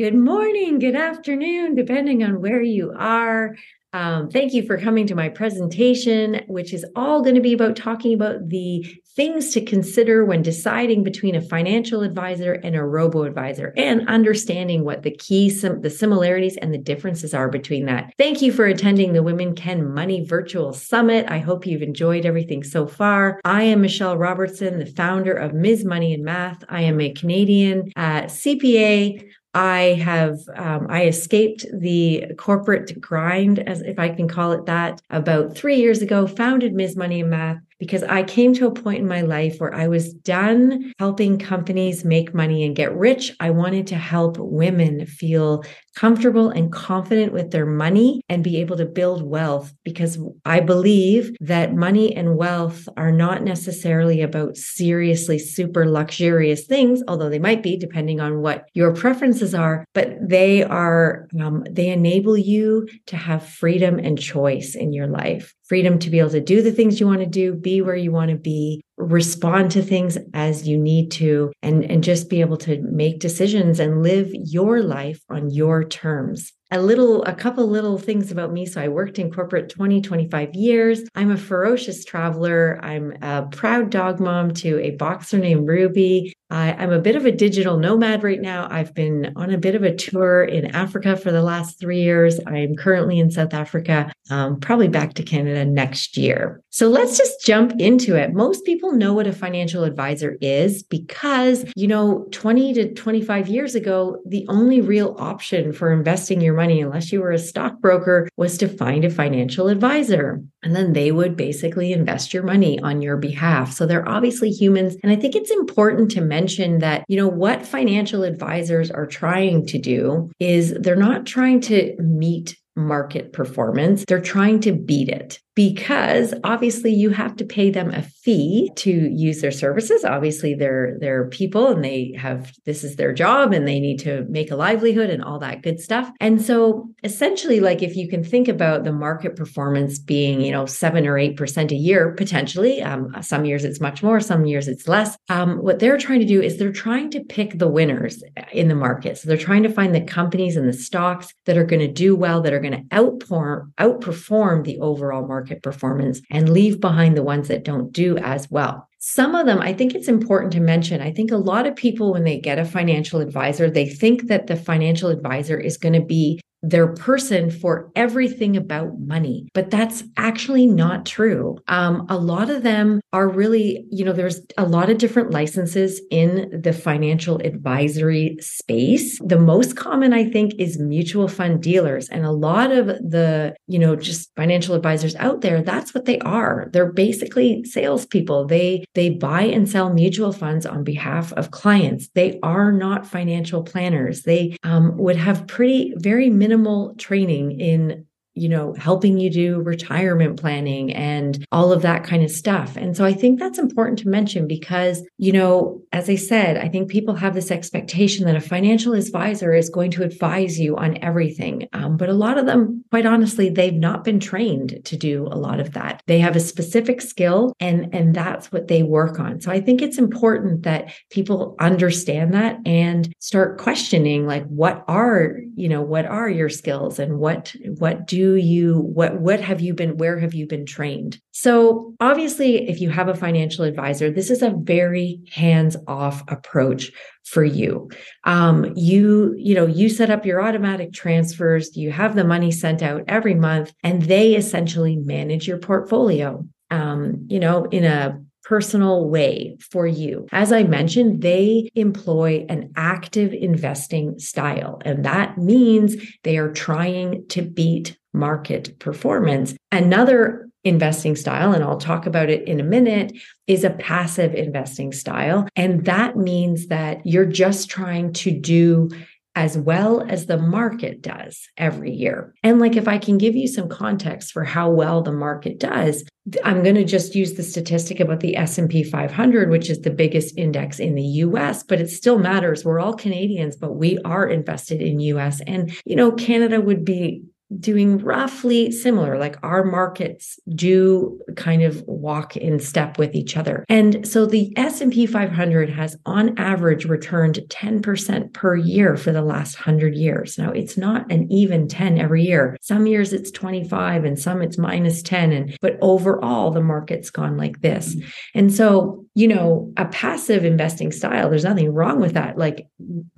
Good morning, good afternoon, depending on where you are. Um, thank you for coming to my presentation, which is all going to be about talking about the things to consider when deciding between a financial advisor and a robo advisor and understanding what the key sim- the similarities and the differences are between that. Thank you for attending the Women Can Money Virtual Summit. I hope you've enjoyed everything so far. I am Michelle Robertson, the founder of Ms. Money and Math. I am a Canadian uh, CPA I have um, I escaped the corporate grind, as if I can call it that, about three years ago. Founded Ms. Money and Math because I came to a point in my life where I was done helping companies make money and get rich. I wanted to help women feel comfortable and confident with their money and be able to build wealth because I believe that money and wealth are not necessarily about seriously super luxurious things, although they might be depending on what your preferences are, but they are, um, they enable you to have freedom and choice in your life freedom to be able to do the things you want to do, be where you want to be, respond to things as you need to, and, and just be able to make decisions and live your life on your terms. A little a couple little things about me. So i worked in corporate 20 25 years. I'm a ferocious traveler. I'm a proud dog mom to a boxer named ruby I, am a bit of a digital nomad right now. I've been on a bit of a tour in africa for the last three years. I'm currently in south africa um, probably back to canada next year. So let's just jump into it. Most people know what a financial advisor is because you know 20 to 25 years ago the only real option for investing your money, unless you were a stockbroker, was to find a financial advisor. And then they would basically invest your money on your behalf. So they're obviously humans. And I think it's important to mention that, you know, what financial advisors are trying to do is they're not trying to meet market performance. They're trying to beat it because obviously you have to pay them a fee to use their services. Obviously they're they're people and they have this is their job and they need to make a livelihood and all that good stuff. And so essentially like if you can think about the market performance being, you know, 7 or 8% a year potentially, um, some years it's much more, some years it's less. Um, what they're trying to do is they're trying to pick the winners in the market. So they're trying to find the companies and the stocks that are going to do well, that are going to outperform the overall market performance and leave behind the ones that don't do as well. Some of them, I think it's important to mention. I think a lot of people, when they get a financial advisor, they think that the financial advisor is going to be their person for everything about money. But that's actually not true. Um, a lot of them are really, you know, there's a lot of different licenses in the financial advisory space. The most common, I think, is mutual fund dealers. And a lot of the, you know, just financial advisors out there, that's what they are. They're basically salespeople. They they buy and sell mutual funds on behalf of clients. They are not financial planners. They um, would have pretty, very minimal minimal training in you know, helping you do retirement planning and all of that kind of stuff. And so I think that's important to mention because, you know, as I said, I think people have this expectation that a financial advisor is going to advise you on everything. Um, but a lot of them, quite honestly, they've not been trained to do a lot of that. They have a specific skill and, and that's what they work on. So I think it's important that people understand that and start questioning like, what are, you know, what are your skills and what, what do you what what have you been where have you been trained? So obviously if you have a financial advisor this is a very hands off approach for you. Um, you you know you set up your automatic transfers you have the money sent out every month and they essentially manage your portfolio. Um, you know in a personal way for you. As I mentioned, they employ an active investing style, and that means they are trying to beat market performance. Another investing style, and I'll talk about it in a minute, is a passive investing style. And that means that you're just trying to do as well as the market does every year. And like if I can give you some context for how well the market does, I'm going to just use the statistic about the S&P 500 which is the biggest index in the US, but it still matters. We're all Canadians, but we are invested in US and you know Canada would be doing roughly similar like our markets do kind of walk in step with each other. And so the s&p 500 has on average returned 10% per year for the last 100 years. Now it's not an even 10 every year. Some years it's 25 and some it's minus 10 and but overall the market's gone like this. Mm-hmm. and so you know a passive investing style there's nothing wrong with that like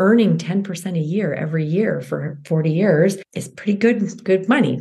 earning 10% a year every year for 40 years is pretty good good money.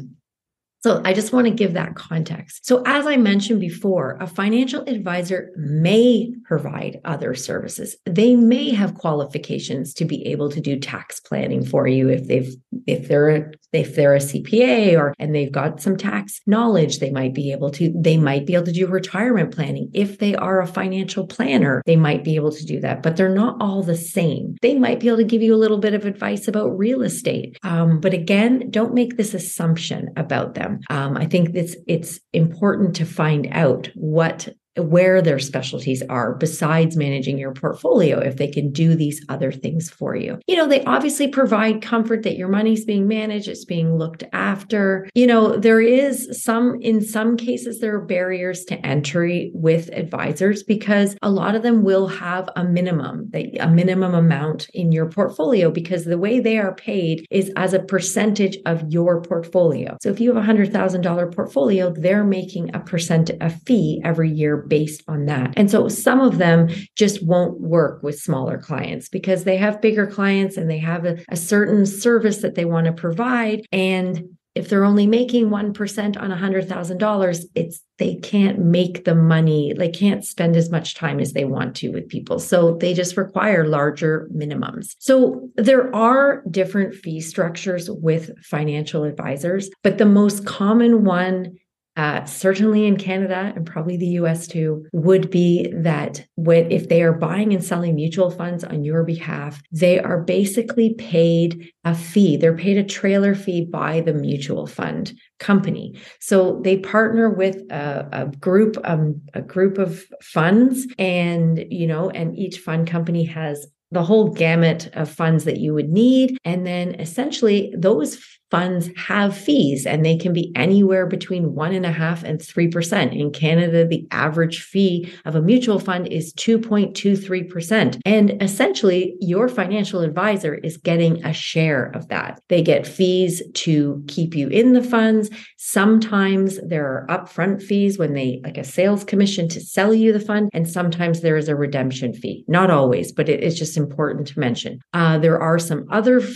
So I just want to give that context. So as I mentioned before, a financial advisor may provide other services. They may have qualifications to be able to do tax planning for you if they've if they're if they're a CPA or and they've got some tax knowledge, they might be able to they might be able to do retirement planning. If they are a financial planner, they might be able to do that, but they're not all the same. They might be able to give you a little bit of advice about real estate. Um, but again, don't make this assumption about them. Um, I think it's it's important to find out what where their specialties are besides managing your portfolio if they can do these other things for you. You know, they obviously provide comfort that your money's being managed, it's being looked after. You know, there is some in some cases there are barriers to entry with advisors because a lot of them will have a minimum, a minimum amount in your portfolio because the way they are paid is as a percentage of your portfolio. So if you have a $100,000 portfolio, they're making a percent a fee every year based on that. And so some of them just won't work with smaller clients because they have bigger clients and they have a, a certain service that they want to provide. And if they're only making 1% on $100,000, it's they can't make the money, they can't spend as much time as they want to with people. So they just require larger minimums. So there are different fee structures with financial advisors, but the most common one uh, certainly in Canada and probably the US too, would be that if they are buying and selling mutual funds on your behalf, they are basically paid a fee. They're paid a trailer fee by the mutual fund company. So they partner with a, a group, um, a group of funds, and you know, and each fund company has the whole gamut of funds that you would need. And then essentially those funds have fees and they can be anywhere between one and a half and three percent. In Canada, the average fee of a mutual fund is 2.23%. And essentially, your financial advisor is getting a share of that. They get fees to keep you in the funds. Sometimes there are upfront fees when they like a sales commission to sell you the fund, and sometimes there is a redemption fee. Not always, but it is just important to mention. Uh, there are some other f-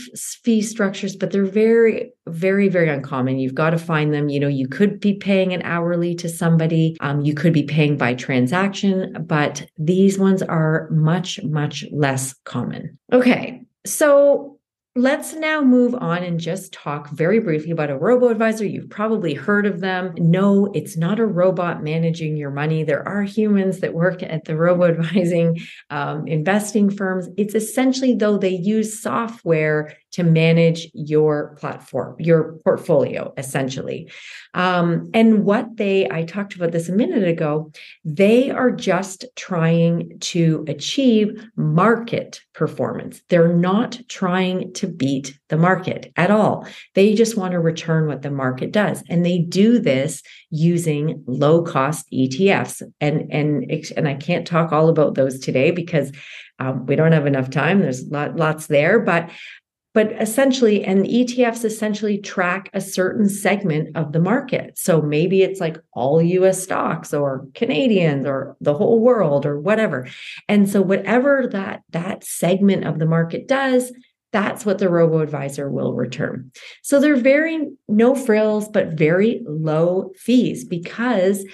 fee structures, but they're very very, very uncommon. You've got to find them. You know, you could be paying an hourly to somebody, um, you could be paying by transaction, but these ones are much, much less common. Okay. So Let's now move on and just talk very briefly about a robo advisor. You've probably heard of them. No, it's not a robot managing your money. There are humans that work at the robo advising um, investing firms. It's essentially, though, they use software to manage your platform, your portfolio, essentially. Um, and what they, I talked about this a minute ago, they are just trying to achieve market performance. They're not trying to beat the market at all. They just want to return what the market does. And they do this using low cost ETFs. And, and, and I can't talk all about those today because um, we don't have enough time. There's lot, lots there, but but essentially and etfs essentially track a certain segment of the market so maybe it's like all us stocks or canadians or the whole world or whatever and so whatever that that segment of the market does that's what the robo advisor will return. So they're very no frills, but very low fees because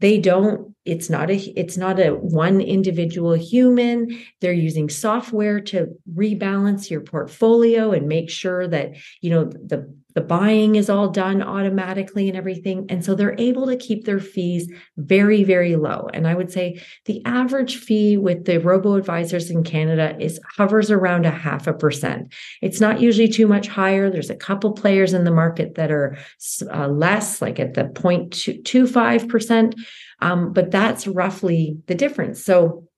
they don't it's not a it's not a one individual human. They're using software to rebalance your portfolio and make sure that you know the the buying is all done automatically and everything. And so they're able to keep their fees very very low. And i would say the average fee with the robo advisors in canada is hovers around a half a percent. It's not usually too much higher. There's a couple players in the market that are uh, less like at the 0.25 percent. Um, but that's roughly the difference. So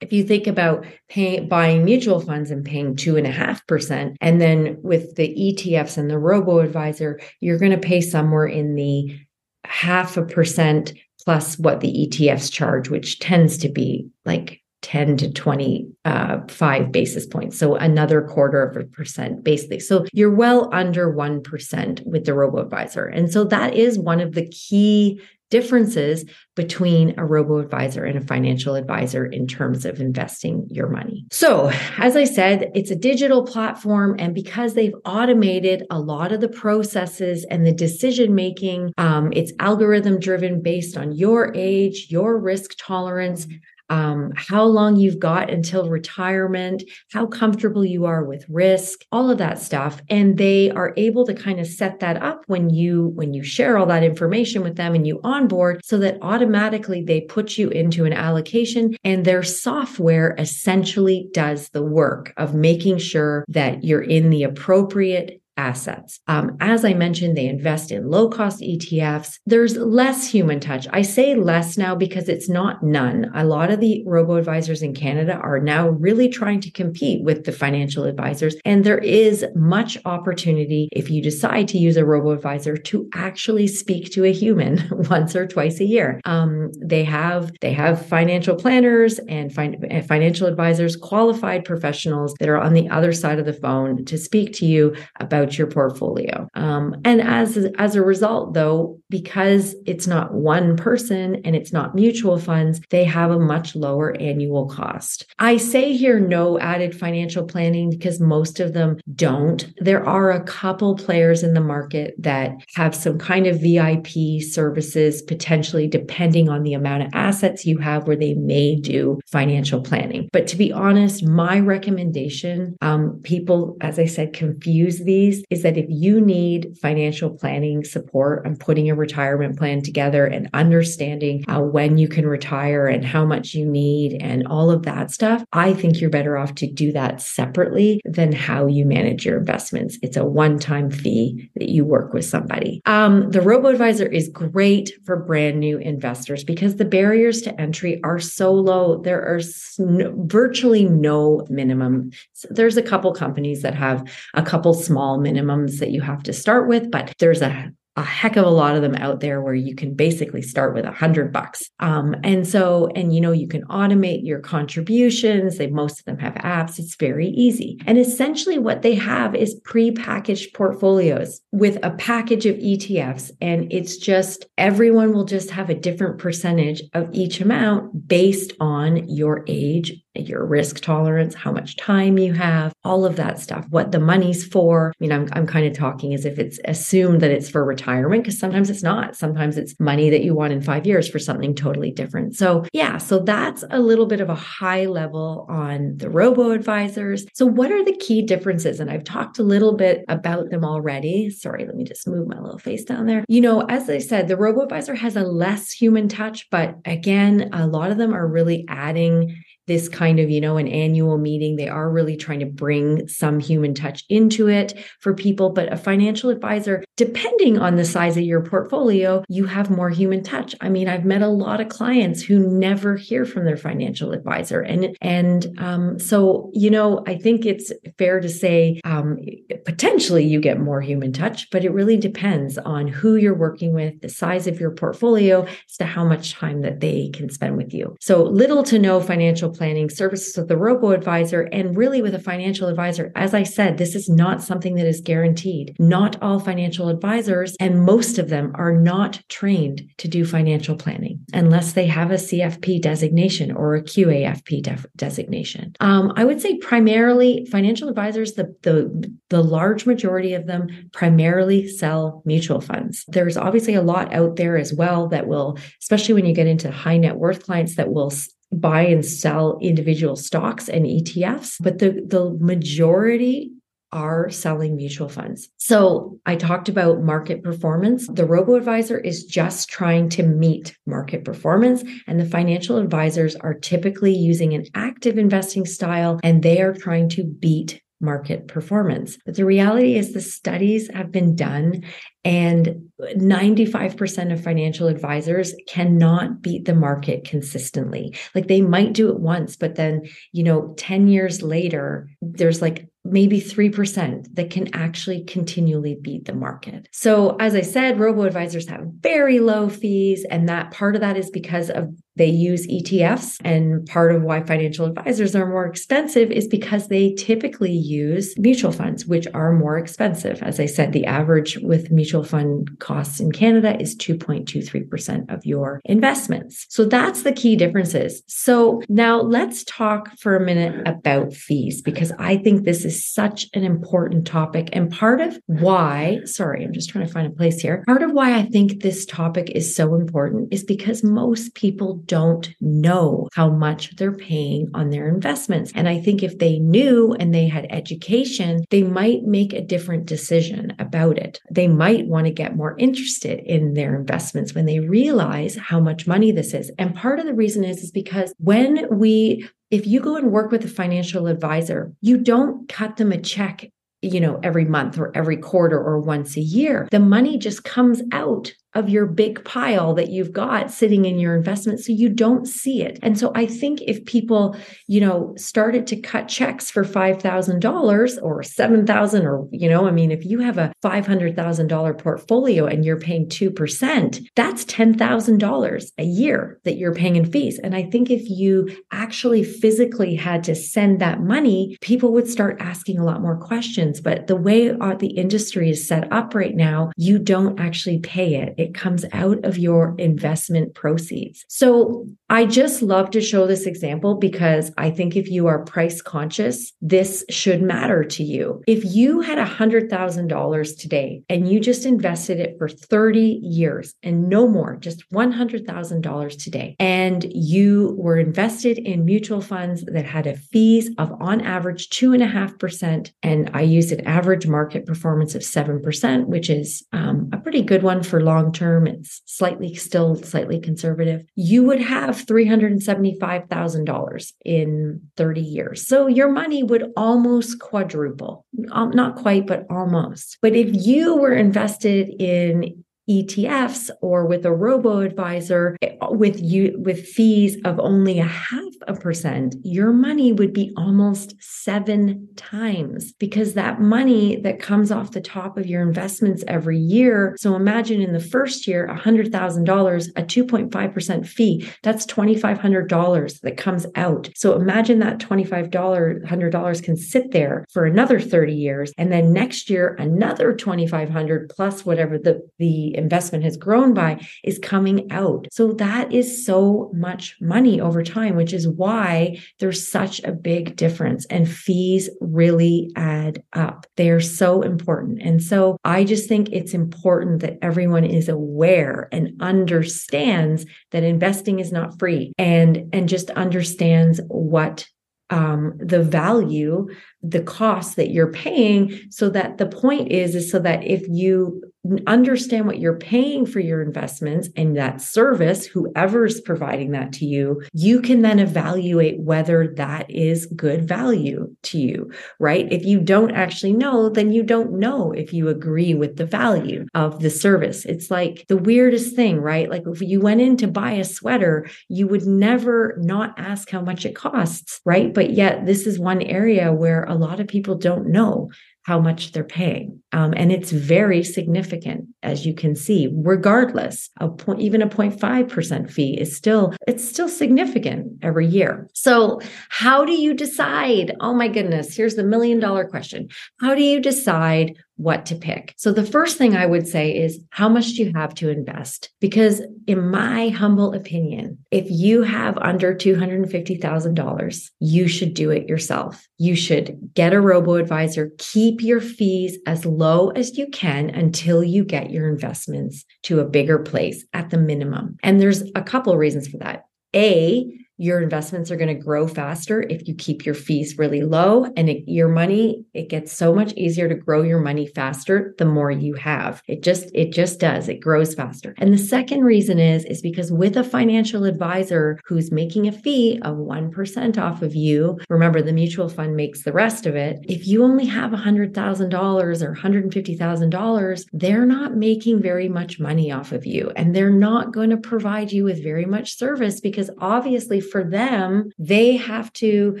if you think about paying buying mutual funds and paying two and a half percent, and then with the ETFs and the robo advisor, you're going to pay somewhere in the half a percent plus what the ETFs charge, which tends to be like 10 to 25 uh, basis points. So another quarter of a percent, basically. So you're well under 1% with the robo advisor. And so that is one of the key differences between a robo advisor and a financial advisor in terms of investing your money. So, as I said, it's a digital platform. And because they've automated a lot of the processes and the decision making, um, it's algorithm driven based on your age, your risk tolerance um, how long you've got until retirement, how comfortable you are with risk, all of that stuff. And they are able to kind of set that up when you when you share all that information with them and you onboard so that automatically they put you into an allocation and their software essentially does the work of making sure that you're in the appropriate assets. Um, as I mentioned, they invest in low cost ETFs. There's less human touch. I say less now because it's not none. A lot of the robo advisors in Canada are now really trying to compete with the financial advisors. And there is much opportunity if you decide to use a robo advisor to actually speak to a human once or twice a year. Um, they have they have financial planners and fin- financial advisors, qualified professionals that are on the other side of the phone to speak to you about your portfolio. Um, and as as a result, though, because it's not one person and it's not mutual funds, they have a much lower annual cost. I say here no added financial planning because most of them don't. There are a couple players in the market that have some kind of VIP services, potentially depending on the amount of assets you have, where they may do financial planning. But to be honest, my recommendation, um, people, as I said, confuse these is that if you need financial planning support I'm putting a retirement plan together and understanding uh, when you can retire and how much you need and all of that stuff, I think you're better off to do that separately than how you manage your investments. It's a one time fee that you work with somebody. Um, the robo advisor is great for brand new investors because the barriers to entry are so low. There are virtually no minimum. So there's a couple companies that have a couple small minimums that you have to start with, but there's a a heck of a lot of them out there where you can basically start with a hundred bucks. Um, and so, and you know, you can automate your contributions. They most of them have apps. It's very easy. And essentially what they have is pre-packaged portfolios with a package of ETFs. And it's just everyone will just have a different percentage of each amount based on your age your risk tolerance, how much time you have, all of that stuff, what the money's for. I mean, I'm, I'm kind of talking as if it's assumed that it's for retirement because sometimes it's not. Sometimes it's money that you want in five years for something totally different. So, yeah, so that's a little bit of a high level on the robo advisors. So, what are the key differences? And I've talked a little bit about them already. Sorry, let me just move my little face down there. You know, as I said, the robo advisor has a less human touch, but again, a lot of them are really adding this kind of, you know, an annual meeting. They are really trying to bring some human touch into it for people. But a financial advisor, depending on the size of your portfolio, you have more human touch. I mean, I've met a lot of clients who never hear from their financial advisor. And, and um, so, you know, I think it's fair to say um, potentially you get more human touch, but it really depends on who you're working with, the size of your portfolio, as to how much time that they can spend with you. So little to no financial planning services with the robo advisor and really with a financial advisor. As I said, this is not something that is guaranteed. Not all financial advisors and most of them are not trained to do financial planning unless they have a CFP designation or a QAFP def- designation. Um, I would say primarily financial advisors, the, the, the large majority of them primarily sell mutual funds. There's obviously a lot out there as well that will, especially when you get into high net worth clients that will buy and sell individual stocks and ETFs, but the, the majority are selling mutual funds. So I talked about market performance. The robo advisor is just trying to meet market performance and the financial advisors are typically using an active investing style and they are trying to beat market performance. But the reality is the studies have been done And 95% of financial advisors cannot beat the market consistently. Like they might do it once, but then, you know, 10 years later, there's like maybe 3% that can actually continually beat the market. So, as I said, robo advisors have very low fees. And that part of that is because of they use ETFs. And part of why financial advisors are more expensive is because they typically use mutual funds, which are more expensive. As I said, the average with mutual fund costs in Canada is 2.23% of your investments. So that's the key differences. So now let's talk for a minute about fees, because I think this is such an important topic. And part of why, sorry, I'm just trying to find a place here. Part of why I think this topic is so important is because most people don't know how much they're paying on their investments. And I think if they knew and they had education, they might make a different decision about it. They might want to get more interested in their investments when they realize how much money this is. And part of the reason is, is because when we if you go and work with a financial advisor, you don't cut them a check you know, every month or every quarter or once a year. The money just comes out of your big pile that you've got sitting in your investment so you don't see it. And so I think if people, you know, started to cut checks for $5,000 or 7,000 or you know, I mean if you have a $500,000 portfolio and you're paying 2%, that's $10,000 a year that you're paying in fees. And I think if you actually physically had to send that money, people would start asking a lot more questions, but the way uh, the industry is set up right now, you don't actually pay it it comes out of your investment proceeds. So I just love to show this example because I think if you are price conscious, this should matter to you. If you had $100,000 today and you just invested it for 30 years and no more, just $100,000 today, and you were invested in mutual funds that had a fees of on average 2.5%, and I used an average market performance of 7%, which is um, a pretty good one for long term, it's slightly still slightly conservative, you would have $375,000 in 30 years. So your money would almost quadruple. Um, not quite, but almost. But if you were invested in ETFs or with a robo advisor with you with fees of only a half a percent, your money would be almost seven times because that money that comes off the top of your investments every year. So imagine in the first year, a $100,000, a 2.5% fee, that's $2,500 that comes out. So imagine that $2,500 $100 can sit there for another 30 years. And then next year, another 2,500 plus whatever the, the investment has grown by is coming out. So that is so much money over time, which is why there's such a big difference and fees really add up. They are so important. And so I just think it's important that everyone is aware and understands that investing is not free and and just understands what um, the value, the cost that you're paying, so that the point is, is so that if you understand what you're paying for your investments and that service, whoever's providing that to you, you can then evaluate whether that is good value to you, right? If you don't actually know, then you don't know if you agree with the value of the service. It's like the weirdest thing, right? Like if you went in to buy a sweater, you would never not ask how much it costs, right? But yet this is one area where a lot of people don't know how much they're paying. Um, and it's very significant, as you can see, regardless of point, even a 0.5% fee is still, it's still significant every year. So how do you decide? Oh my goodness, here's the million dollar question. How do you decide what to pick. So the first thing I would say is how much do you have to invest? Because in my humble opinion, if you have under $250,000, you should do it yourself. You should get a robo advisor, keep your fees as low as you can until you get your investments to a bigger place at the minimum. And there's a couple of reasons for that. A, your investments are going to grow faster if you keep your fees really low. And it, your money it gets so much easier to grow your money faster the more you have. It just it just does. It grows faster. And the second reason is is because with a financial advisor who's making a fee of 1% off of you remember the mutual fund makes the rest of it if you only have $100,000 or $150,000 they're not making very much money off of you. And they're not going to provide you with very much service because obviously for them, they have to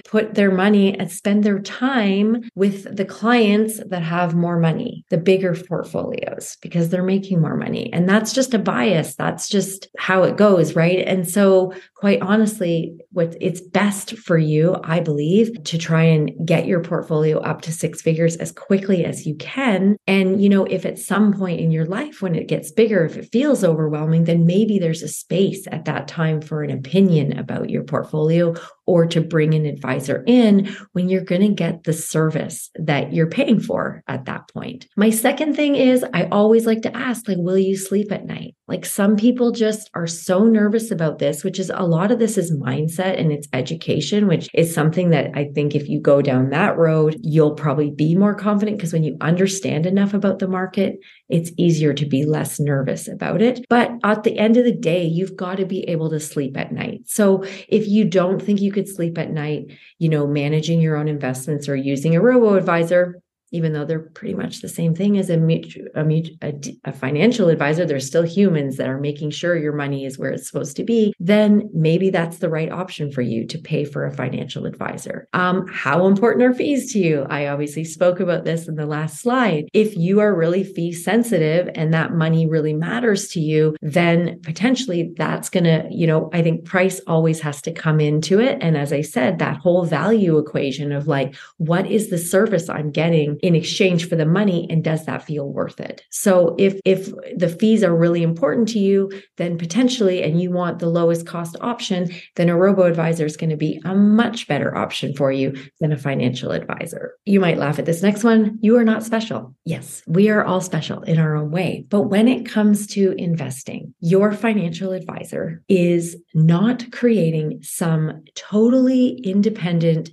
put their money and spend their time with the clients that have more money, the bigger portfolios, because they're making more money. And that's just a bias. That's just how it goes, right? And so, quite honestly, what it's best for you, I believe, to try and get your portfolio up to six figures as quickly as you can. And, you know, if at some point in your life when it gets bigger, if it feels overwhelming, then maybe there's a space at that time for an opinion about your portfolio or to bring an advisor in when you're going to get the service that you're paying for at that point. My second thing is I always like to ask like will you sleep at night? Like some people just are so nervous about this, which is a lot of this is mindset and it's education, which is something that I think if you go down that road, you'll probably be more confident because when you understand enough about the market, it's easier to be less nervous about it. But at the end of the day, you've got to be able to sleep at night. So if you don't think you could sleep at night, you know, managing your own investments or using a robo advisor, even though they're pretty much the same thing as a, a, a, a, financial advisor, they're still humans that are making sure your money is where it's supposed to be, then maybe that's the right option for you to pay for a financial advisor. Um, how important are fees to you? I obviously spoke about this in the last slide. If you are really fee sensitive and that money really matters to you, then potentially that's going to, you know, I think price always has to come into it. And as I said, that whole value equation of like, what is the service I'm getting in exchange for the money and does that feel worth it? So if if the fees are really important to you then potentially and you want the lowest cost option then a robo advisor is going to be a much better option for you than a financial advisor. You might laugh at this next one. You are not special. Yes we are all special in our own way. But when it comes to investing your financial advisor is not creating some totally independent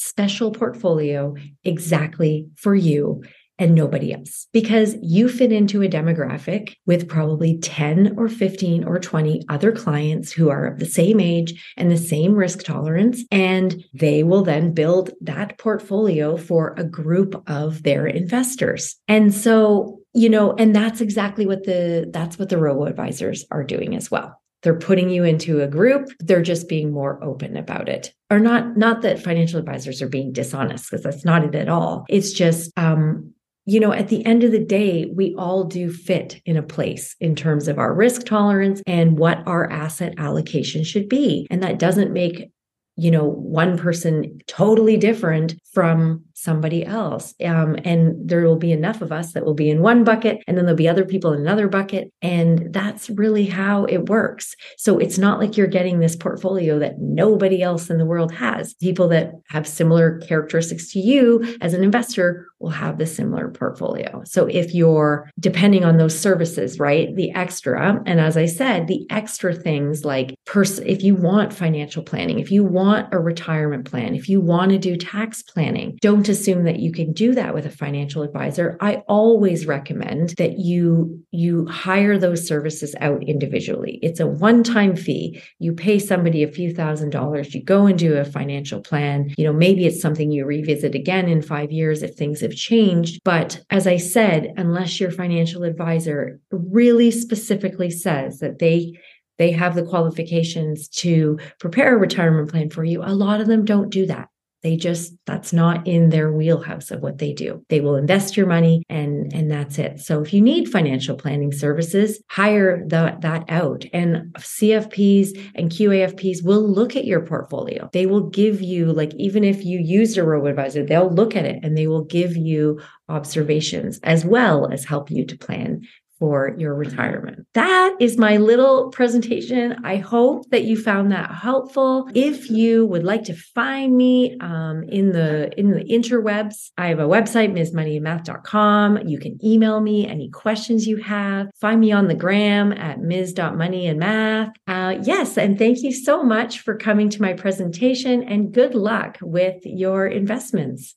special portfolio exactly for you and nobody else because you fit into a demographic with probably 10 or 15 or 20 other clients who are of the same age and the same risk tolerance. And they will then build that portfolio for a group of their investors. And so, you know, and that's exactly what the, that's what the robo advisors are doing as well they're putting you into a group they're just being more open about it or not not that financial advisors are being dishonest because that's not it at all it's just um you know, at the end of the day, we all do fit in a place in terms of our risk tolerance and what our asset allocation should be. And that doesn't make, you know, one person totally different from somebody else. Um, and there will be enough of us that will be in one bucket, and then there'll be other people in another bucket. And that's really how it works. So it's not like you're getting this portfolio that nobody else in the world has. People that have similar characteristics to you as an investor will have the similar portfolio. So if you're depending on those services, right, the extra, and as I said, the extra things like pers- if you want financial planning, if you want a retirement plan, if you want to do tax planning, don't assume that you can do that with a financial advisor. I always recommend that you you hire those services out individually. It's a one-time fee. You pay somebody a few thousand dollars, you go and do a financial plan. You know, maybe it's something you revisit again in 5 years if things have changed, but as I said, unless your financial advisor really specifically says that they they have the qualifications to prepare a retirement plan for you. A lot of them don't do that. They just that's not in their wheelhouse of what they do. They will invest your money and and that's it. So if you need financial planning services, hire the, that out. And CFPs and QAFPs will look at your portfolio. They will give you like even if you use a robo advisor, they'll look at it and they will give you observations as well as help you to plan for your retirement. That is my little presentation. I hope that you found that helpful. If you would like to find me um, in the in the interwebs, I have a website, msmoneyandmath.com. You can email me any questions you have. Find me on the gram at ms.moneyandmath. Uh, yes, and thank you so much for coming to my presentation and good luck with your investments.